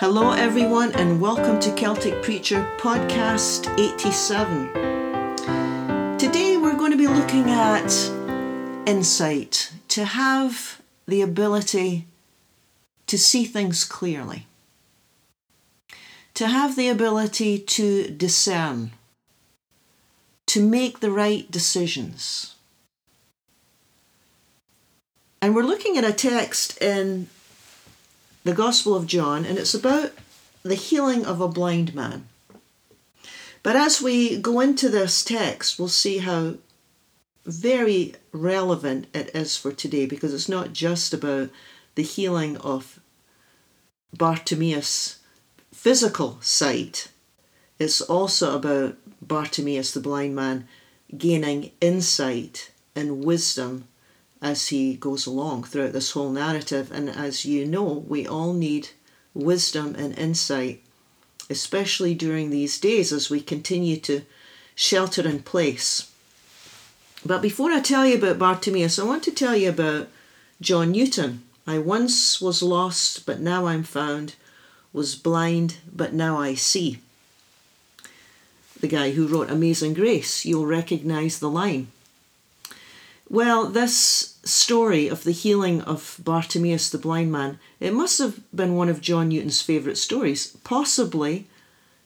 Hello, everyone, and welcome to Celtic Preacher Podcast 87. Today, we're going to be looking at insight, to have the ability to see things clearly, to have the ability to discern, to make the right decisions. And we're looking at a text in the Gospel of John, and it's about the healing of a blind man. But as we go into this text, we'll see how very relevant it is for today because it's not just about the healing of Bartimaeus' physical sight, it's also about Bartimaeus, the blind man, gaining insight and wisdom as he goes along throughout this whole narrative. And as you know, we all need wisdom and insight, especially during these days as we continue to shelter in place. But before I tell you about Bartimaeus, I want to tell you about John Newton. I once was lost, but now I'm found, was blind, but now I see. The guy who wrote Amazing Grace, you'll recognize the line. Well, this story of the healing of Bartimaeus the blind man, it must have been one of John Newton's favourite stories, possibly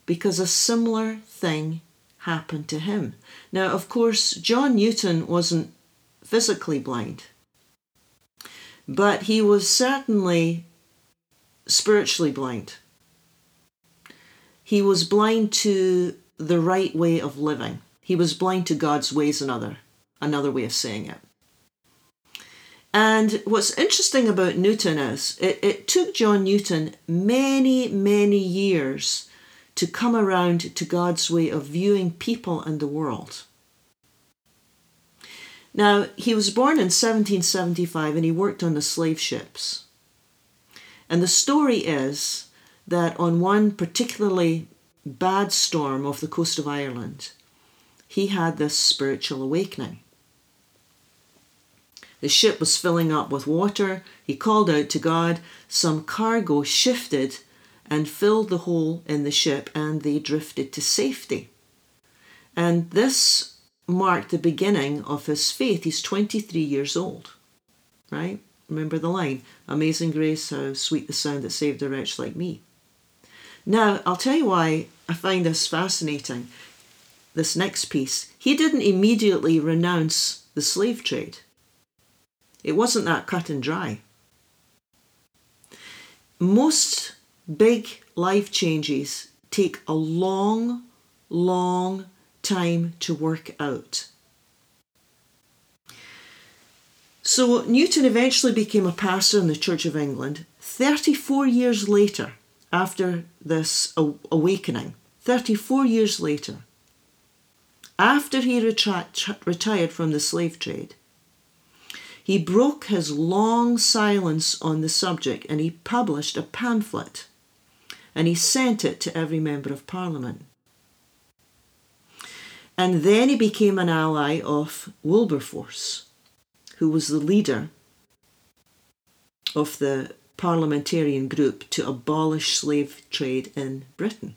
because a similar thing happened to him. Now, of course, John Newton wasn't physically blind, but he was certainly spiritually blind. He was blind to the right way of living. He was blind to God's ways, another another way of saying it. And what's interesting about Newton is it, it took John Newton many, many years to come around to God's way of viewing people and the world. Now, he was born in 1775 and he worked on the slave ships. And the story is that on one particularly bad storm off the coast of Ireland, he had this spiritual awakening. The ship was filling up with water. He called out to God. Some cargo shifted and filled the hole in the ship, and they drifted to safety. And this marked the beginning of his faith. He's 23 years old, right? Remember the line Amazing grace, how sweet the sound that saved a wretch like me. Now, I'll tell you why I find this fascinating. This next piece. He didn't immediately renounce the slave trade. It wasn't that cut and dry. Most big life changes take a long, long time to work out. So Newton eventually became a pastor in the Church of England 34 years later after this awakening. 34 years later, after he retired from the slave trade, he broke his long silence on the subject and he published a pamphlet and he sent it to every member of parliament. And then he became an ally of Wilberforce, who was the leader of the parliamentarian group to abolish slave trade in Britain.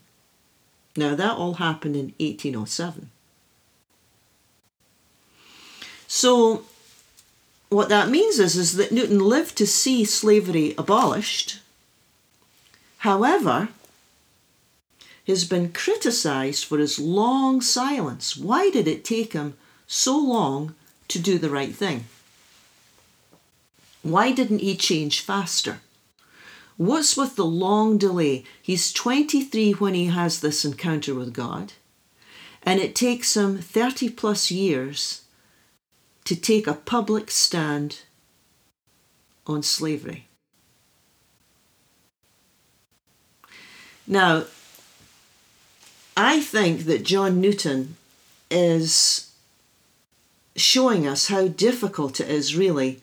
Now, that all happened in 1807. So, what that means is, is that Newton lived to see slavery abolished. However, he's been criticised for his long silence. Why did it take him so long to do the right thing? Why didn't he change faster? What's with the long delay? He's 23 when he has this encounter with God, and it takes him 30 plus years to take a public stand on slavery. Now, I think that John Newton is showing us how difficult it is, really,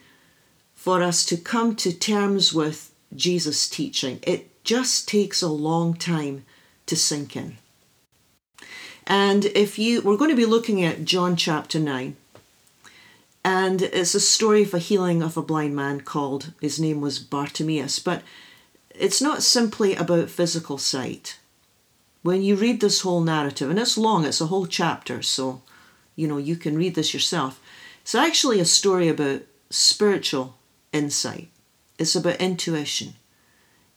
for us to come to terms with Jesus' teaching. It just takes a long time to sink in. And if you, we're going to be looking at John chapter 9. And it's a story of a healing of a blind man called, his name was Bartimaeus. But it's not simply about physical sight. When you read this whole narrative, and it's long, it's a whole chapter, so you know you can read this yourself. It's actually a story about spiritual insight. It's about intuition.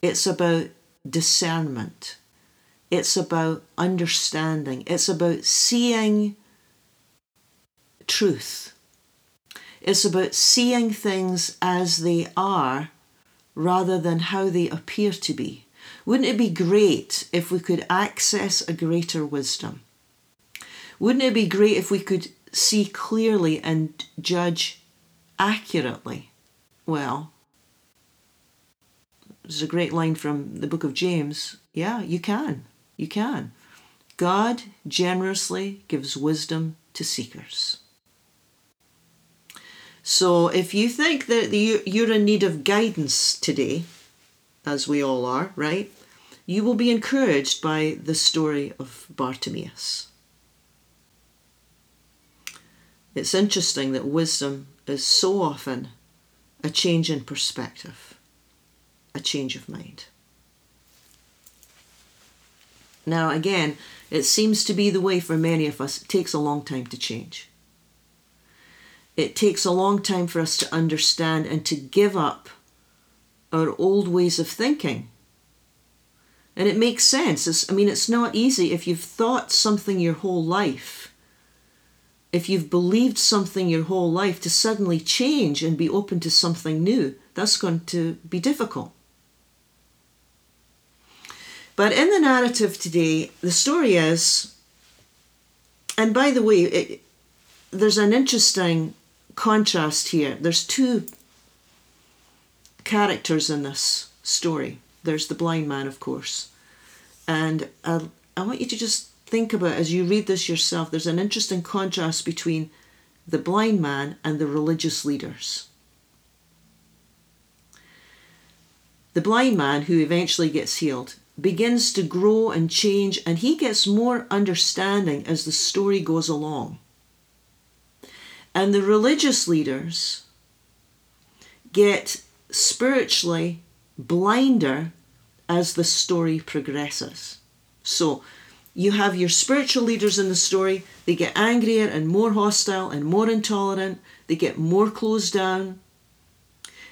It's about discernment. It's about understanding. It's about seeing truth. It's about seeing things as they are rather than how they appear to be. Wouldn't it be great if we could access a greater wisdom? Wouldn't it be great if we could see clearly and judge accurately? Well, there's a great line from the book of James. Yeah, you can. You can. God generously gives wisdom to seekers. So if you think that you're in need of guidance today, as we all are, right, you will be encouraged by the story of Bartimaeus. It's interesting that wisdom is so often a change in perspective, a change of mind. Now, again, it seems to be the way for many of us. It takes a long time to change. It takes a long time for us to understand and to give up our old ways of thinking. And it makes sense. It's, I mean, it's not easy if you've thought something your whole life, if you've believed something your whole life, to suddenly change and be open to something new. That's going to be difficult. But in the narrative today, the story is, and by the way, it, there's an interesting contrast here. There's two characters in this story. There's the blind man, of course. And I, I want you to just think about as you read this yourself, there's an interesting contrast between the blind man and the religious leaders. The blind man, who eventually gets healed, begins to grow and change, and he gets more understanding as the story goes along. And the religious leaders get spiritually blinder as the story progresses. So you have your spiritual leaders in the story, they get angrier and more hostile and more intolerant, they get more closed down.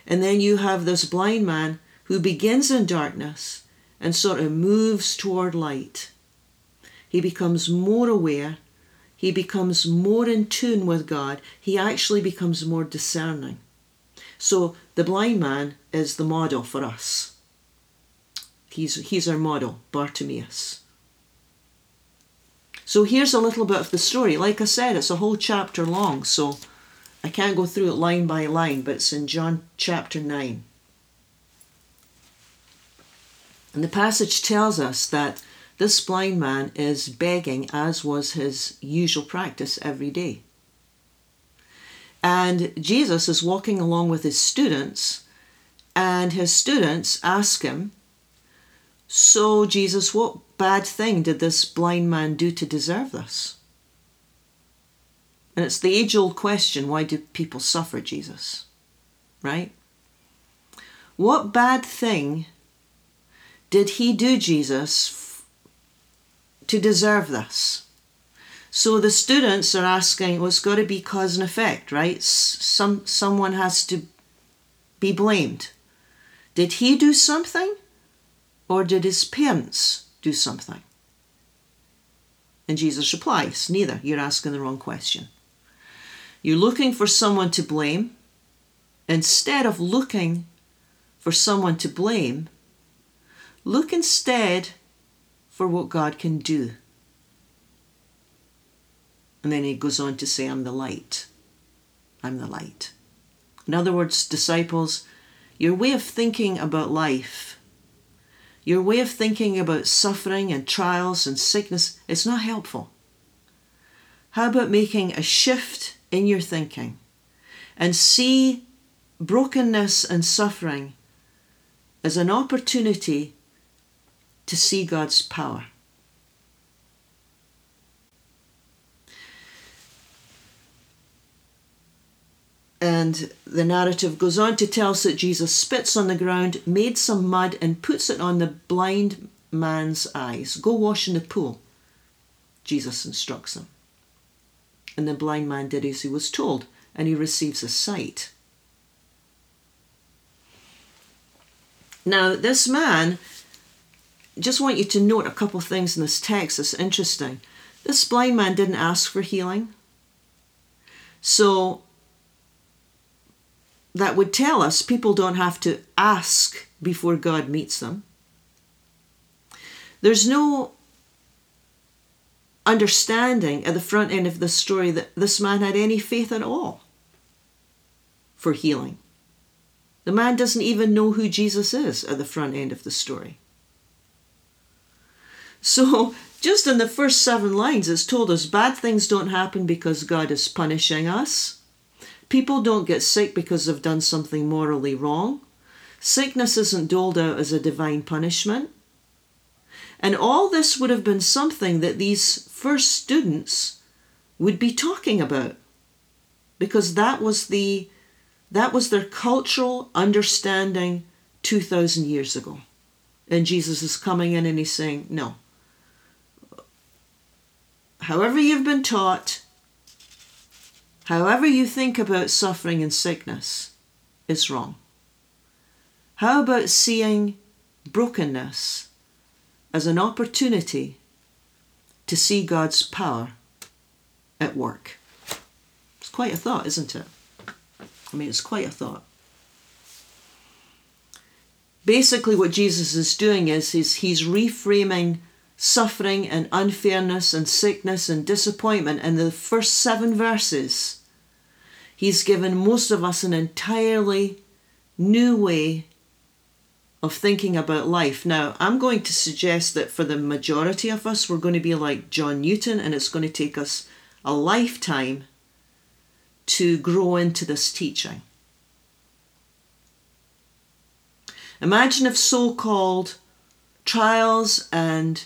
And then you have this blind man who begins in darkness and sort of moves toward light. He becomes more aware he becomes more in tune with God. He actually becomes more discerning. So the blind man is the model for us. He's, he's our model, Bartimaeus. So here's a little bit of the story. Like I said, it's a whole chapter long, so I can't go through it line by line, but it's in John chapter 9. And the passage tells us that this blind man is begging, as was his usual practice every day. And Jesus is walking along with his students, and his students ask him, So, Jesus, what bad thing did this blind man do to deserve this? And it's the age old question why do people suffer, Jesus? Right? What bad thing did he do, Jesus, to deserve this. So the students are asking, well, it's got to be cause and effect, right? Some someone has to be blamed. Did he do something, or did his parents do something? And Jesus replies, neither. You're asking the wrong question. You're looking for someone to blame. Instead of looking for someone to blame, look instead for what God can do. And then he goes on to say, I'm the light. I'm the light. In other words, disciples, your way of thinking about life, your way of thinking about suffering and trials and sickness, it's not helpful. How about making a shift in your thinking and see brokenness and suffering as an opportunity to see God's power. And the narrative goes on to tell us that Jesus spits on the ground, made some mud, and puts it on the blind man's eyes. Go wash in the pool. Jesus instructs him. And the blind man did as he was told, and he receives a sight. Now, this man, just want you to note a couple things in this text that's interesting. This blind man didn't ask for healing. So that would tell us people don't have to ask before God meets them. There's no understanding at the front end of the story that this man had any faith at all for healing. The man doesn't even know who Jesus is at the front end of the story. So, just in the first seven lines, it's told us bad things don't happen because God is punishing us. People don't get sick because they've done something morally wrong. Sickness isn't doled out as a divine punishment. And all this would have been something that these first students would be talking about because that was the that was their cultural understanding 2000 years ago. And Jesus is coming in and he's saying, "No. However you've been taught, however you think about suffering and sickness, is wrong. How about seeing brokenness as an opportunity to see God's power at work. It's quite a thought, isn't it? I mean, it's quite a thought. Basically, what Jesus is doing is he's, he's reframing suffering and unfairness and sickness and disappointment in the first seven verses. He's given most of us an entirely new way of thinking about life. Now, I'm going to suggest that for the majority of us, we're going to be like John Newton, and it's going to take us a lifetime to grow into this teaching. Imagine if so called trials and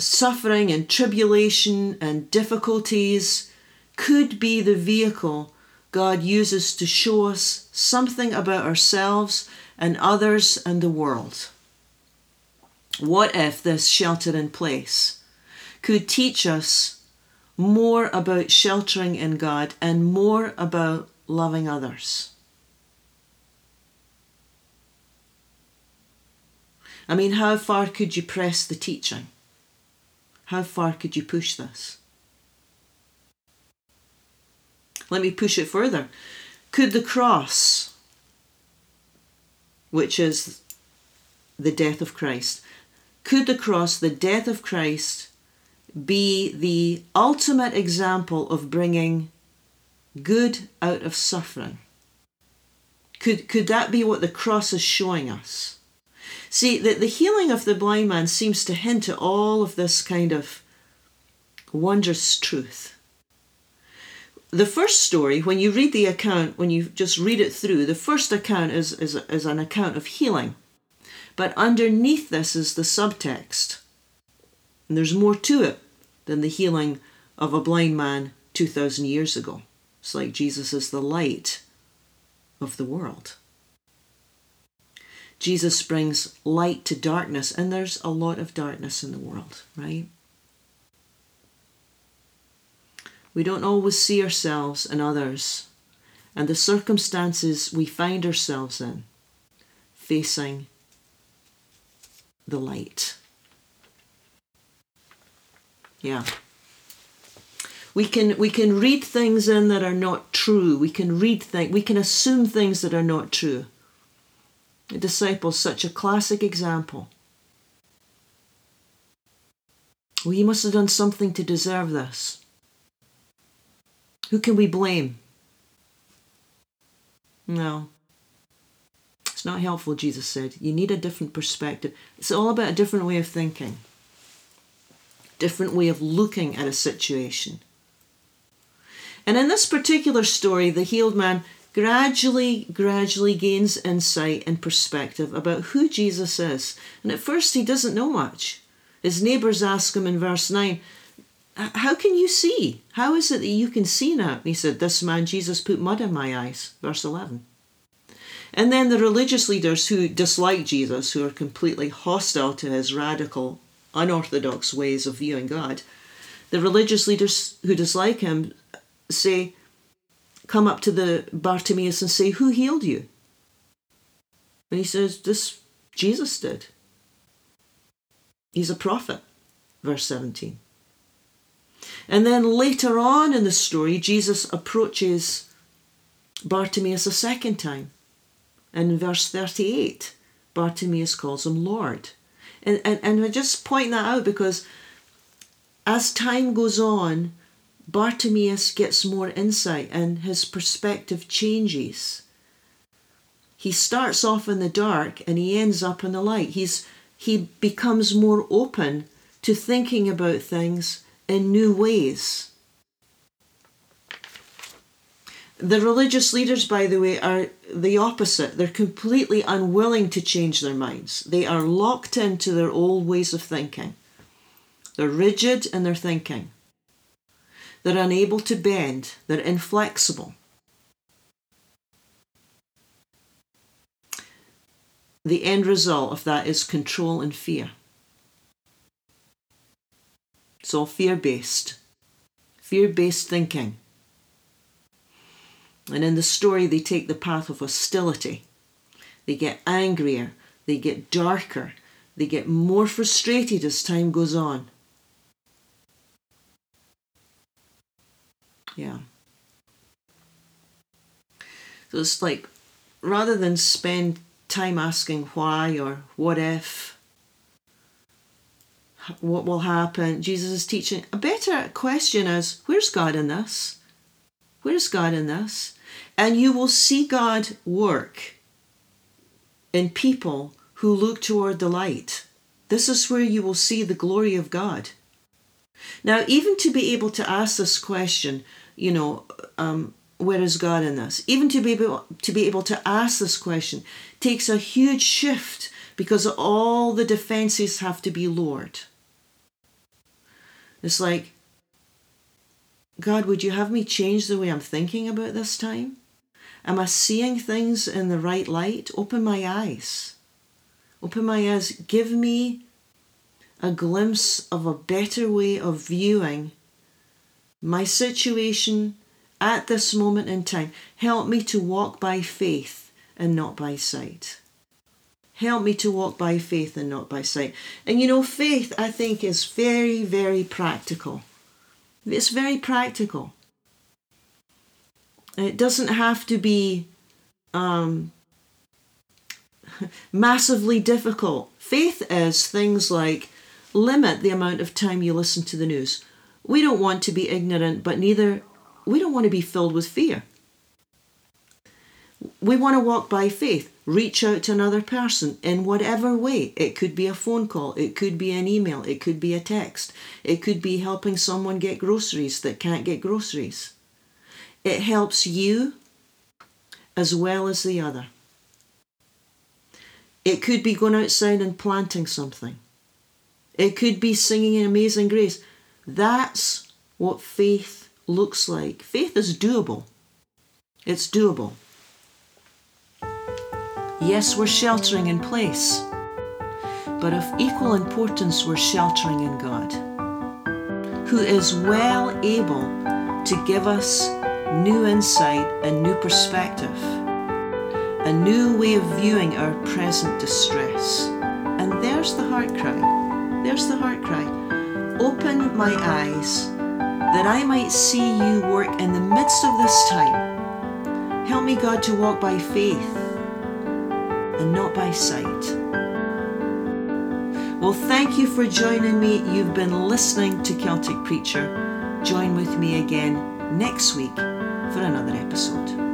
suffering and tribulation and difficulties could be the vehicle God uses to show us something about ourselves and others and the world. What if this shelter in place could teach us more about sheltering in God and more about loving others? I mean, how far could you press the teaching? How far could you push this? Let me push it further. Could the cross which is the death of Christ. Could the cross, the death of Christ, be the ultimate example of bringing good out of suffering? Could, could that be what the cross is showing us? See, the, the healing of the blind man seems to hint at all of this kind of wondrous truth the first story, when you read the account, when you just read it through, the first account is, is, is an account of healing. But underneath this is the subtext. And there's more to it than the healing of a blind man 2,000 years ago. It's like Jesus is the light of the world. Jesus brings light to darkness, and there's a lot of darkness in the world, right? We don't always see ourselves and others and the circumstances we find ourselves in facing the light. Yeah. We can we can read things in that are not true. We can read things we can assume things that are not true. Disciples such a classic example. Well, he must have done something to deserve this. Who can we blame? No. It's not helpful, Jesus said. You need a different perspective. It's all about a different way of thinking, different way of looking at a situation. And in this particular story, the healed man gradually, gradually gains insight and perspective about who Jesus is. And at first, he doesn't know much. His neighbours ask him in verse 9, How can you see? How is it that you can see now? He said, This man Jesus put mud in my eyes. Verse 11. And then the religious leaders who dislike Jesus, who are completely hostile to his radical, unorthodox ways of viewing God, the religious leaders who dislike him say, come up to the Bartimaeus and say, Who healed you? And he says, This Jesus did. He's a prophet. Verse 17. And then later on in the story, Jesus approaches Bartimaeus a second time. And in verse 38, Bartimaeus calls him Lord. And, and, and I just point that out because as time goes on, Bartimaeus gets more insight and his perspective changes. He starts off in the dark and he ends up in the light. He's, he becomes more open to thinking about things in new ways. The religious leaders, by the way, are the opposite. They're completely unwilling to change their minds. They are locked into their old ways of thinking. They're rigid in their thinking. They're unable to bend. They're inflexible. The end result of that is control and fear. It's all fear based. Fear based thinking. And in the story, they take the path of hostility. They get angrier, they get darker, they get more frustrated as time goes on. Yeah. So it's like rather than spend time asking why or what if, what will happen, Jesus is teaching a better question is where's God in this? Where's God in this? And you will see God work in people who look toward the light. This is where you will see the glory of God. Now, even to be able to ask this question, you know, um, where is God in this? Even to be able to be able to ask this question takes a huge shift because all the defenses have to be lowered. It's like, God, would you have me change the way I'm thinking about this time? Am I seeing things in the right light? Open my eyes. Open my eyes. Give me a glimpse of a better way of viewing my situation at this moment in time. Help me to walk by faith and not by sight. Help me to walk by faith and not by sight. And you know, faith, I think, is very, very practical. It's very practical. It doesn't have to be um, massively difficult. Faith is things like limit the amount of time you listen to the news. We don't want to be ignorant, but neither, we don't want to be filled with fear. We want to walk by faith, reach out to another person in whatever way. It could be a phone call, it could be an email, it could be a text, it could be helping someone get groceries that can't get groceries. It helps you as well as the other. It could be going outside and planting something. It could be singing amazing grace. That's what faith looks like. Faith is doable. It's doable. Yes, we're sheltering in place, but of equal importance, we're sheltering in God, who is well able to give us new insight and new perspective, a new way of viewing our present distress. And there's the heart cry. There's the heart cry. Open my eyes that I might see you work in the midst of this time. Help me, God, to walk by faith and not by sight. Well, thank you for joining me. You've been listening to Celtic Preacher. Join with me again next week for another episode.